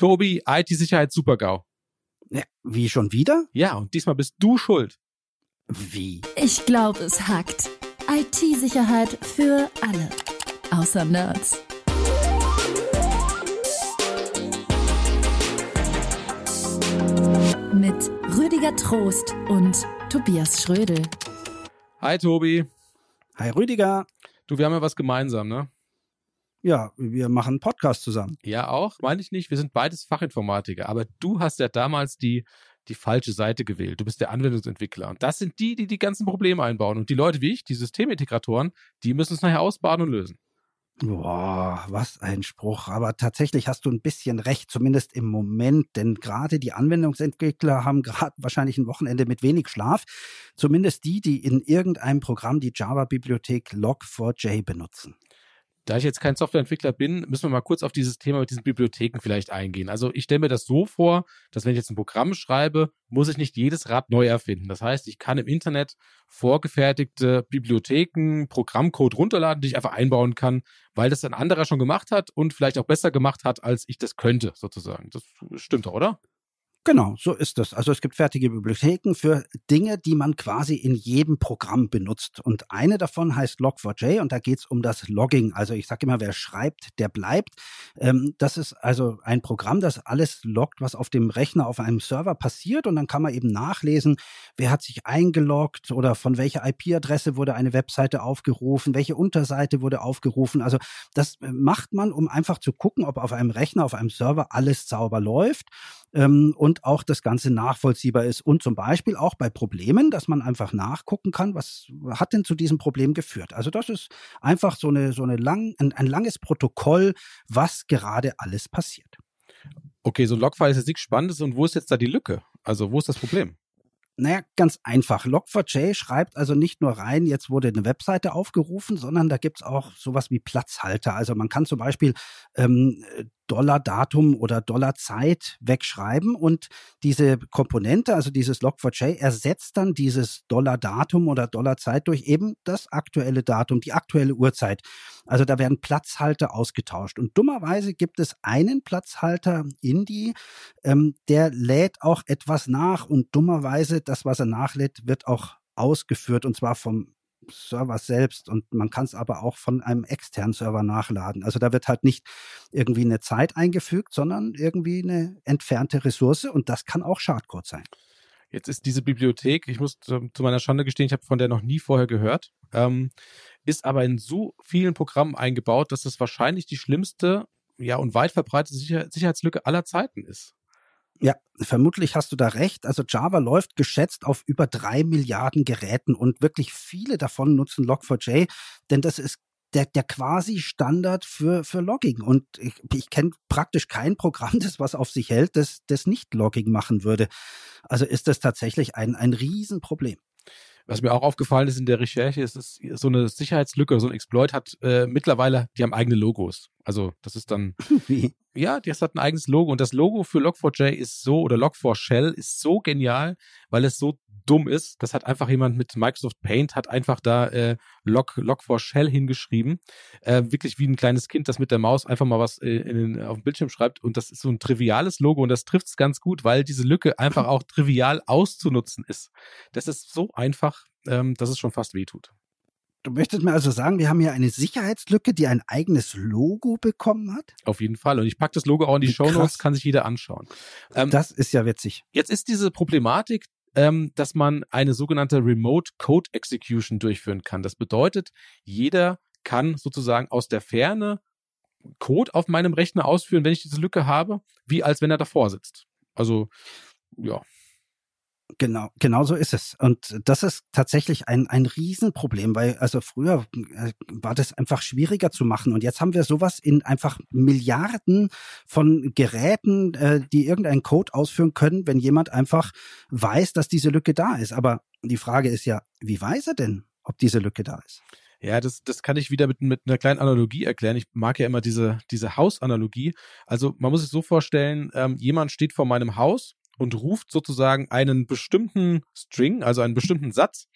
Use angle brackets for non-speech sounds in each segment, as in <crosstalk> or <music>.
Tobi, IT-Sicherheit Super-GAU. Ja, wie schon wieder? Ja, und diesmal bist du schuld. Wie? Ich glaube, es hackt. IT-Sicherheit für alle. Außer Nerds. Mit Rüdiger Trost und Tobias Schrödel. Hi Tobi. Hi Rüdiger. Du, wir haben ja was gemeinsam, ne? Ja, wir machen einen Podcast zusammen. Ja, auch, meine ich nicht. Wir sind beides Fachinformatiker, aber du hast ja damals die, die falsche Seite gewählt. Du bist der Anwendungsentwickler. Und das sind die, die die ganzen Probleme einbauen. Und die Leute wie ich, die Systemintegratoren, die müssen es nachher ausbaden und lösen. Boah, was ein Spruch. Aber tatsächlich hast du ein bisschen recht, zumindest im Moment, denn gerade die Anwendungsentwickler haben gerade wahrscheinlich ein Wochenende mit wenig Schlaf. Zumindest die, die in irgendeinem Programm die Java-Bibliothek Log4j benutzen. Da ich jetzt kein Softwareentwickler bin, müssen wir mal kurz auf dieses Thema mit diesen Bibliotheken vielleicht eingehen. Also ich stelle mir das so vor, dass wenn ich jetzt ein Programm schreibe, muss ich nicht jedes Rad neu erfinden. Das heißt, ich kann im Internet vorgefertigte Bibliotheken, Programmcode runterladen, die ich einfach einbauen kann, weil das ein anderer schon gemacht hat und vielleicht auch besser gemacht hat, als ich das könnte, sozusagen. Das stimmt doch, oder? Genau, so ist es. Also es gibt fertige Bibliotheken für Dinge, die man quasi in jedem Programm benutzt. Und eine davon heißt Log4j und da geht es um das Logging. Also ich sage immer, wer schreibt, der bleibt. Ähm, das ist also ein Programm, das alles loggt, was auf dem Rechner, auf einem Server passiert. Und dann kann man eben nachlesen, wer hat sich eingeloggt oder von welcher IP-Adresse wurde eine Webseite aufgerufen, welche Unterseite wurde aufgerufen. Also das äh, macht man, um einfach zu gucken, ob auf einem Rechner, auf einem Server alles sauber läuft ähm, und auch das Ganze nachvollziehbar ist. Und zum Beispiel auch bei Problemen, dass man einfach nachgucken kann, was hat denn zu diesem Problem geführt. Also das ist einfach so eine, so eine lang, ein, ein langes Protokoll, was gerade alles passiert. Okay, so ein Logfile ist jetzt nichts Spannendes und wo ist jetzt da die Lücke? Also wo ist das Problem? Naja, ganz einfach. Log4j schreibt also nicht nur rein, jetzt wurde eine Webseite aufgerufen, sondern da gibt's auch sowas wie Platzhalter. Also man kann zum Beispiel ähm, Dollar-Datum oder Dollar-Zeit wegschreiben und diese Komponente, also dieses Log4j, ersetzt dann dieses Dollar-Datum oder Dollar-Zeit durch eben das aktuelle Datum, die aktuelle Uhrzeit. Also da werden Platzhalter ausgetauscht. Und dummerweise gibt es einen Platzhalter in die, ähm, der lädt auch etwas nach und dummerweise das, was er nachlädt, wird auch ausgeführt und zwar vom Server selbst und man kann es aber auch von einem externen Server nachladen. Also da wird halt nicht irgendwie eine Zeit eingefügt, sondern irgendwie eine entfernte Ressource und das kann auch Schadcode sein. Jetzt ist diese Bibliothek, ich muss zu meiner Schande gestehen, ich habe von der noch nie vorher gehört, ähm, ist aber in so vielen Programmen eingebaut, dass es wahrscheinlich die schlimmste ja, und weit verbreitete Sicher Sicherheitslücke aller Zeiten ist. Ja, vermutlich hast du da recht. Also Java läuft geschätzt auf über drei Milliarden Geräten und wirklich viele davon nutzen Log4j, denn das ist der, der quasi Standard für, für Logging. Und ich, ich kenne praktisch kein Programm, das was auf sich hält, das, das nicht Logging machen würde. Also ist das tatsächlich ein, ein Riesenproblem. Was mir auch aufgefallen ist in der Recherche, ist, dass so eine Sicherheitslücke, so ein Exploit hat äh, mittlerweile, die haben eigene Logos. Also das ist dann, <laughs> Wie? ja, das hat ein eigenes Logo und das Logo für Log4j ist so oder Log4Shell ist so genial, weil es so dumm ist. Das hat einfach jemand mit Microsoft Paint hat einfach da äh, Log Log4Shell hingeschrieben, äh, wirklich wie ein kleines Kind, das mit der Maus einfach mal was äh, in auf dem Bildschirm schreibt und das ist so ein triviales Logo und das trifft es ganz gut, weil diese Lücke einfach auch trivial auszunutzen ist. Das ist so einfach, ähm, dass es schon fast wehtut. Du möchtest mir also sagen, wir haben hier eine Sicherheitslücke, die ein eigenes Logo bekommen hat? Auf jeden Fall. Und ich packe das Logo auch in die Show Notes, kann sich jeder anschauen. Ähm, Das ist ja witzig. Jetzt ist diese Problematik, ähm, dass man eine sogenannte Remote Code Execution durchführen kann. Das bedeutet, jeder kann sozusagen aus der Ferne Code auf meinem Rechner ausführen, wenn ich diese Lücke habe, wie als wenn er davor sitzt. Also, ja. Genau, genau so ist es. Und das ist tatsächlich ein, ein Riesenproblem, weil also früher äh, war das einfach schwieriger zu machen. Und jetzt haben wir sowas in einfach Milliarden von Geräten, äh, die irgendeinen Code ausführen können, wenn jemand einfach weiß, dass diese Lücke da ist. Aber die Frage ist ja, wie weiß er denn, ob diese Lücke da ist? Ja, das, das kann ich wieder mit, mit einer kleinen Analogie erklären. Ich mag ja immer diese, diese Hausanalogie. Also man muss sich so vorstellen, ähm, jemand steht vor meinem Haus und ruft sozusagen einen bestimmten String, also einen bestimmten Satz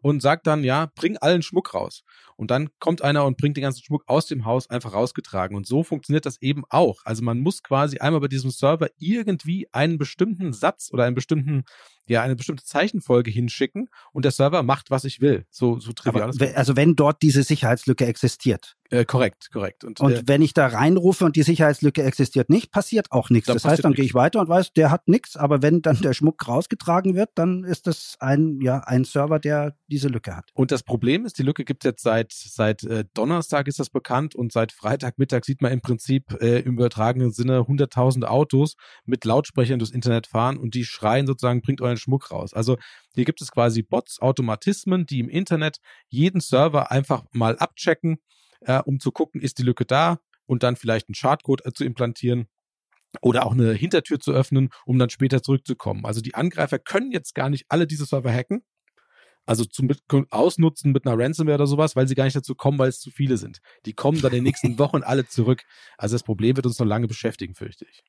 und sagt dann, ja, bring allen Schmuck raus. Und dann kommt einer und bringt den ganzen Schmuck aus dem Haus einfach rausgetragen. Und so funktioniert das eben auch. Also man muss quasi einmal bei diesem Server irgendwie einen bestimmten Satz oder einen bestimmten ja eine bestimmte Zeichenfolge hinschicken und der Server macht, was ich will. So, so trivial. Aber, also wenn dort diese Sicherheitslücke existiert. Äh, korrekt, korrekt. Und, und äh, wenn ich da reinrufe und die Sicherheitslücke existiert nicht, passiert auch nichts. Das heißt, dann gehe ich weiter und weiß, der hat nichts, aber wenn dann der Schmuck rausgetragen wird, dann ist das ein, ja, ein Server, der diese Lücke hat. Und das Problem ist, die Lücke gibt es jetzt seit, seit äh, Donnerstag ist das bekannt und seit Freitagmittag sieht man im Prinzip äh, im übertragenen Sinne 100.000 Autos mit Lautsprechern durchs Internet fahren und die schreien sozusagen, bringt euren Schmuck raus. Also hier gibt es quasi Bots, Automatismen, die im Internet jeden Server einfach mal abchecken, äh, um zu gucken, ist die Lücke da und dann vielleicht einen Schadcode äh, zu implantieren oder auch eine Hintertür zu öffnen, um dann später zurückzukommen. Also die Angreifer können jetzt gar nicht alle diese Server hacken, also zum Ausnutzen mit einer Ransomware oder sowas, weil sie gar nicht dazu kommen, weil es zu viele sind. Die kommen dann in den nächsten <laughs> Wochen alle zurück. Also das Problem wird uns noch lange beschäftigen, fürchte ich.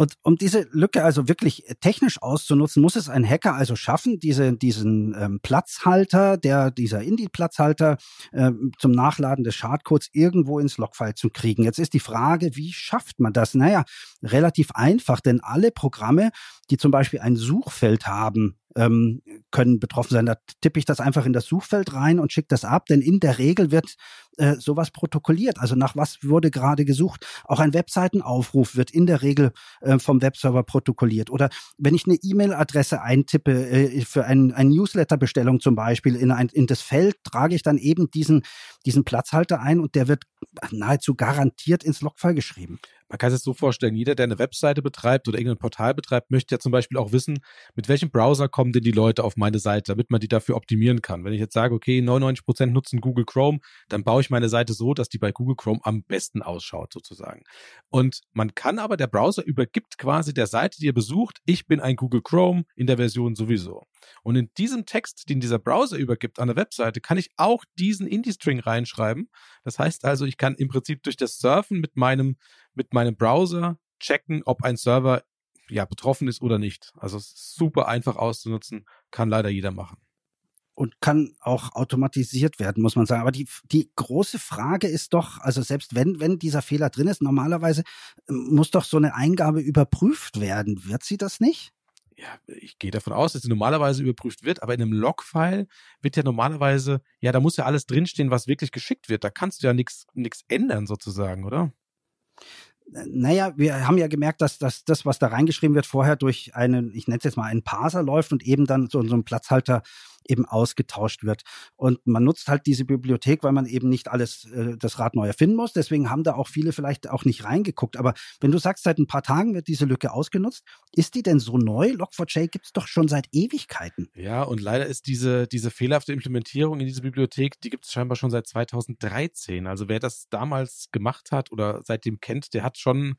Und um diese Lücke also wirklich technisch auszunutzen, muss es ein Hacker also schaffen, diese, diesen ähm, Platzhalter, der dieser Indie-Platzhalter äh, zum Nachladen des Schadcodes irgendwo ins Logfile zu kriegen. Jetzt ist die Frage, wie schafft man das? Naja, relativ einfach, denn alle Programme, die zum Beispiel ein Suchfeld haben, ähm, können betroffen sein. Da tippe ich das einfach in das Suchfeld rein und schicke das ab, denn in der Regel wird äh, sowas protokolliert. Also nach was wurde gerade gesucht? Auch ein Webseitenaufruf wird in der Regel äh, vom Webserver protokolliert. Oder wenn ich eine E-Mail-Adresse eintippe äh, für ein, eine Newsletter-Bestellung zum Beispiel in, ein, in das Feld, trage ich dann eben diesen, diesen Platzhalter ein und der wird nahezu garantiert ins Logfile geschrieben. Man kann sich das so vorstellen, jeder, der eine Webseite betreibt oder irgendein Portal betreibt, möchte ja zum Beispiel auch wissen, mit welchem Browser kommen denn die Leute auf meine Seite, damit man die dafür optimieren kann. Wenn ich jetzt sage, okay, 99 Prozent nutzen Google Chrome, dann baue ich meine Seite so, dass die bei Google Chrome am besten ausschaut, sozusagen. Und man kann aber, der Browser übergibt quasi der Seite, die ihr besucht, ich bin ein Google Chrome in der Version sowieso. Und in diesem Text, den dieser Browser übergibt an der Webseite, kann ich auch diesen Indie-String reinschreiben. Das heißt also, ich kann im Prinzip durch das Surfen mit meinem mit meinem Browser checken, ob ein Server ja betroffen ist oder nicht. Also super einfach auszunutzen, kann leider jeder machen und kann auch automatisiert werden, muss man sagen. Aber die, die große Frage ist doch, also selbst wenn, wenn dieser Fehler drin ist, normalerweise ähm, muss doch so eine Eingabe überprüft werden. Wird sie das nicht? Ja, ich gehe davon aus, dass sie normalerweise überprüft wird, aber in einem Logfile wird ja normalerweise, ja, da muss ja alles drinstehen, was wirklich geschickt wird. Da kannst du ja nichts ändern sozusagen, oder? naja, wir haben ja gemerkt, dass, dass das, was da reingeschrieben wird, vorher durch einen, ich nenne es jetzt mal einen Parser läuft und eben dann so, so ein Platzhalter eben ausgetauscht wird. Und man nutzt halt diese Bibliothek, weil man eben nicht alles äh, das Rad neu erfinden muss. Deswegen haben da auch viele vielleicht auch nicht reingeguckt. Aber wenn du sagst, seit ein paar Tagen wird diese Lücke ausgenutzt, ist die denn so neu? Log4j gibt es doch schon seit Ewigkeiten. Ja, und leider ist diese, diese fehlerhafte Implementierung in diese Bibliothek, die gibt es scheinbar schon seit 2013. Also wer das damals gemacht hat oder seitdem kennt, der hat schon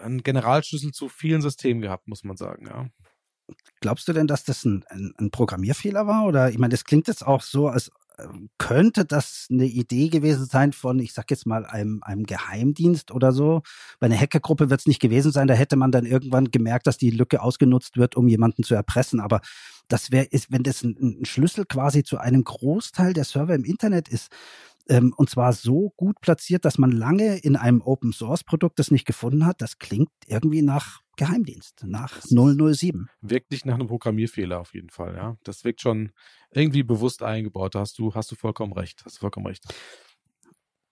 einen Generalschlüssel zu vielen Systemen gehabt, muss man sagen, ja. Glaubst du denn, dass das ein, ein, ein Programmierfehler war? Oder ich meine, das klingt jetzt auch so, als ähm, könnte das eine Idee gewesen sein von, ich sag jetzt mal, einem, einem Geheimdienst oder so. Bei einer Hackergruppe wird es nicht gewesen sein, da hätte man dann irgendwann gemerkt, dass die Lücke ausgenutzt wird, um jemanden zu erpressen. Aber das wäre, wenn das ein, ein Schlüssel quasi zu einem Großteil der Server im Internet ist, ähm, und zwar so gut platziert, dass man lange in einem Open Source Produkt das nicht gefunden hat. Das klingt irgendwie nach Geheimdienst, nach 007. Wirkt nicht nach einem Programmierfehler auf jeden Fall, ja. Das wirkt schon irgendwie bewusst eingebaut. Da hast du, hast du vollkommen recht. Hast du vollkommen recht.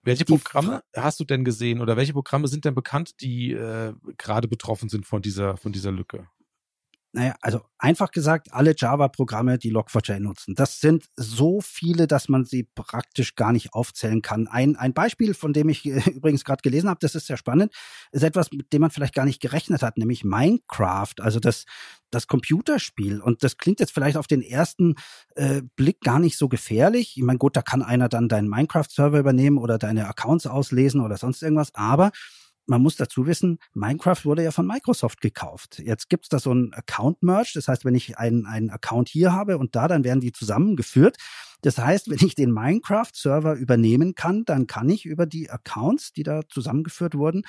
Welche Programme hast du denn gesehen oder welche Programme sind denn bekannt, die äh, gerade betroffen sind von dieser, von dieser Lücke? Naja, also einfach gesagt, alle Java-Programme, die Log4j nutzen. Das sind so viele, dass man sie praktisch gar nicht aufzählen kann. Ein, ein Beispiel, von dem ich äh, <laughs> übrigens gerade gelesen habe, das ist sehr spannend, ist etwas, mit dem man vielleicht gar nicht gerechnet hat, nämlich Minecraft, also das, das Computerspiel. Und das klingt jetzt vielleicht auf den ersten äh, Blick gar nicht so gefährlich. Ich meine, gut, da kann einer dann deinen Minecraft-Server übernehmen oder deine Accounts auslesen oder sonst irgendwas, aber man muss dazu wissen, Minecraft wurde ja von Microsoft gekauft. Jetzt gibt es da so ein Account-Merge. Das heißt, wenn ich einen, Account hier habe und da, dann werden die zusammengeführt. Das heißt, wenn ich den Minecraft-Server übernehmen kann, dann kann ich über die Accounts, die da zusammengeführt wurden,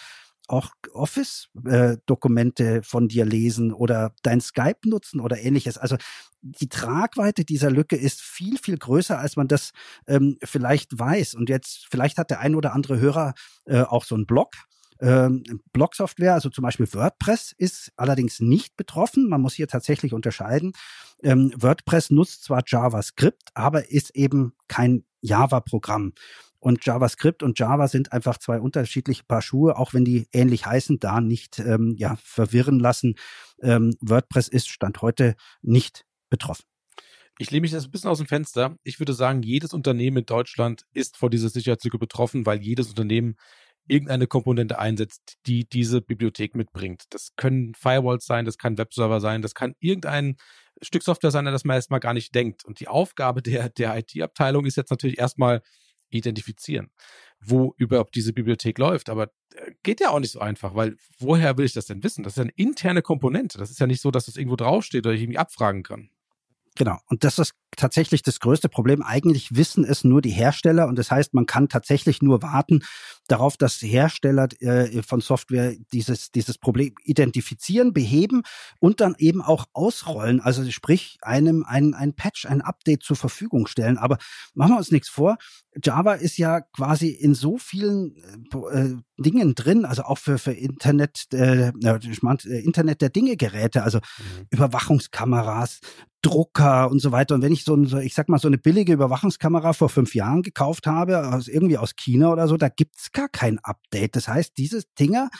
auch Office-Dokumente von dir lesen oder dein Skype nutzen oder ähnliches. Also die Tragweite dieser Lücke ist viel, viel größer, als man das ähm, vielleicht weiß. Und jetzt, vielleicht hat der ein oder andere Hörer äh, auch so einen Blog ähm, Blog-Software, also zum Beispiel WordPress, ist allerdings nicht betroffen. Man muss hier tatsächlich unterscheiden. Ähm, WordPress nutzt zwar JavaScript, aber ist eben kein Java-Programm. Und JavaScript und Java sind einfach zwei unterschiedliche Paar Schuhe, auch wenn die ähnlich heißen, da nicht ähm, ja, verwirren lassen. Ähm, WordPress ist Stand heute nicht betroffen. Ich lehne mich das ein bisschen aus dem Fenster. Ich würde sagen, jedes Unternehmen in Deutschland ist vor dieser Sicherheitslücke betroffen, weil jedes Unternehmen irgendeine Komponente einsetzt, die diese Bibliothek mitbringt. Das können Firewalls sein, das kann Webserver sein, das kann irgendein Stück Software sein, an das man erstmal gar nicht denkt. Und die Aufgabe der, der IT-Abteilung ist jetzt natürlich erstmal identifizieren, wo überhaupt diese Bibliothek läuft. Aber äh, geht ja auch nicht so einfach, weil woher will ich das denn wissen? Das ist ja eine interne Komponente. Das ist ja nicht so, dass das irgendwo draufsteht oder ich irgendwie abfragen kann. Genau. Und das ist tatsächlich das größte Problem. Eigentlich wissen es nur die Hersteller und das heißt, man kann tatsächlich nur warten darauf, dass Hersteller äh, von Software dieses, dieses Problem identifizieren, beheben und dann eben auch ausrollen. Also sprich, einem ein, ein Patch, ein Update zur Verfügung stellen. Aber machen wir uns nichts vor. Java ist ja quasi in so vielen äh, äh Dingen drin, also auch für, für Internet, äh, ich mein, äh, Internet der Dinge Geräte, also mhm. Überwachungskameras, Drucker und so weiter. Und wenn ich so, ein, so, ich sag mal, so eine billige Überwachungskamera vor fünf Jahren gekauft habe, aus, irgendwie aus China oder so, da gibt's gar kein Update. Das heißt, diese Dinger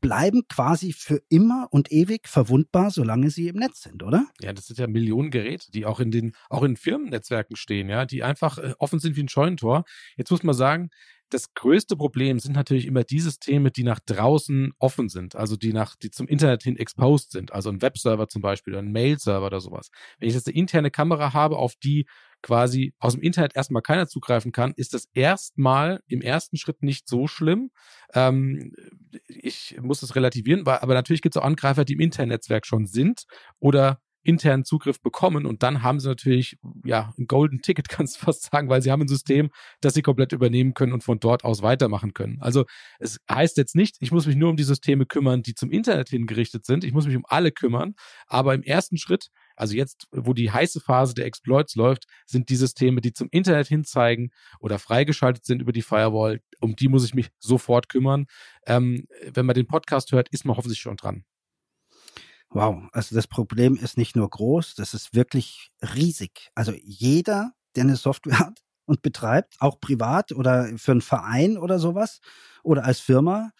bleiben quasi für immer und ewig verwundbar, solange sie im Netz sind, oder? Ja, das sind ja Millionen Geräte, die auch in den, auch in Firmennetzwerken stehen, ja, die einfach äh, offen sind wie ein Scheunentor. Jetzt muss man sagen, das größte Problem sind natürlich immer die Systeme, die nach draußen offen sind, also die nach, die zum Internet hin exposed sind, also ein Webserver zum Beispiel oder ein Mail-Server oder sowas. Wenn ich jetzt eine interne Kamera habe, auf die quasi aus dem Internet erstmal keiner zugreifen kann, ist das erstmal im ersten Schritt nicht so schlimm. Ähm, ich muss das relativieren, aber natürlich gibt es auch Angreifer, die im Internetnetzwerk schon sind oder internen Zugriff bekommen und dann haben sie natürlich ja ein Golden Ticket <laughs> kannst du fast sagen, weil sie haben ein System, das sie komplett übernehmen können und von dort aus weitermachen können. Also es heißt jetzt nicht, ich muss mich nur um die Systeme kümmern, die zum Internet hingerichtet sind. Ich muss mich um alle kümmern, aber im ersten Schritt also jetzt, wo die heiße Phase der Exploits läuft, sind die Systeme, die zum Internet hinzeigen oder freigeschaltet sind über die Firewall, um die muss ich mich sofort kümmern. Ähm, wenn man den Podcast hört, ist man hoffentlich schon dran wow, also das Problem ist nicht nur groß, das ist wirklich riesig. Also jeder, der eine Software <laughs> hat und betreibt, auch privat oder für einen Verein oder sowas oder als Firma,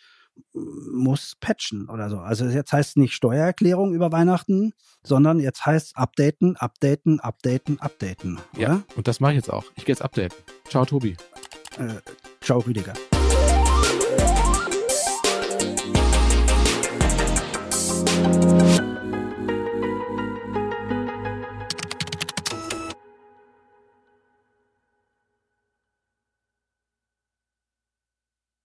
muss patchen oder so. Also jetzt heißt es nicht Steuererklärung über Weihnachten, sondern jetzt heißt es updaten, updaten, updaten, updaten. Oder? Ja, und das mache ich jetzt auch. Ich gehe jetzt updaten. Ciao, Tobi. Äh, ciao, Rüdiger.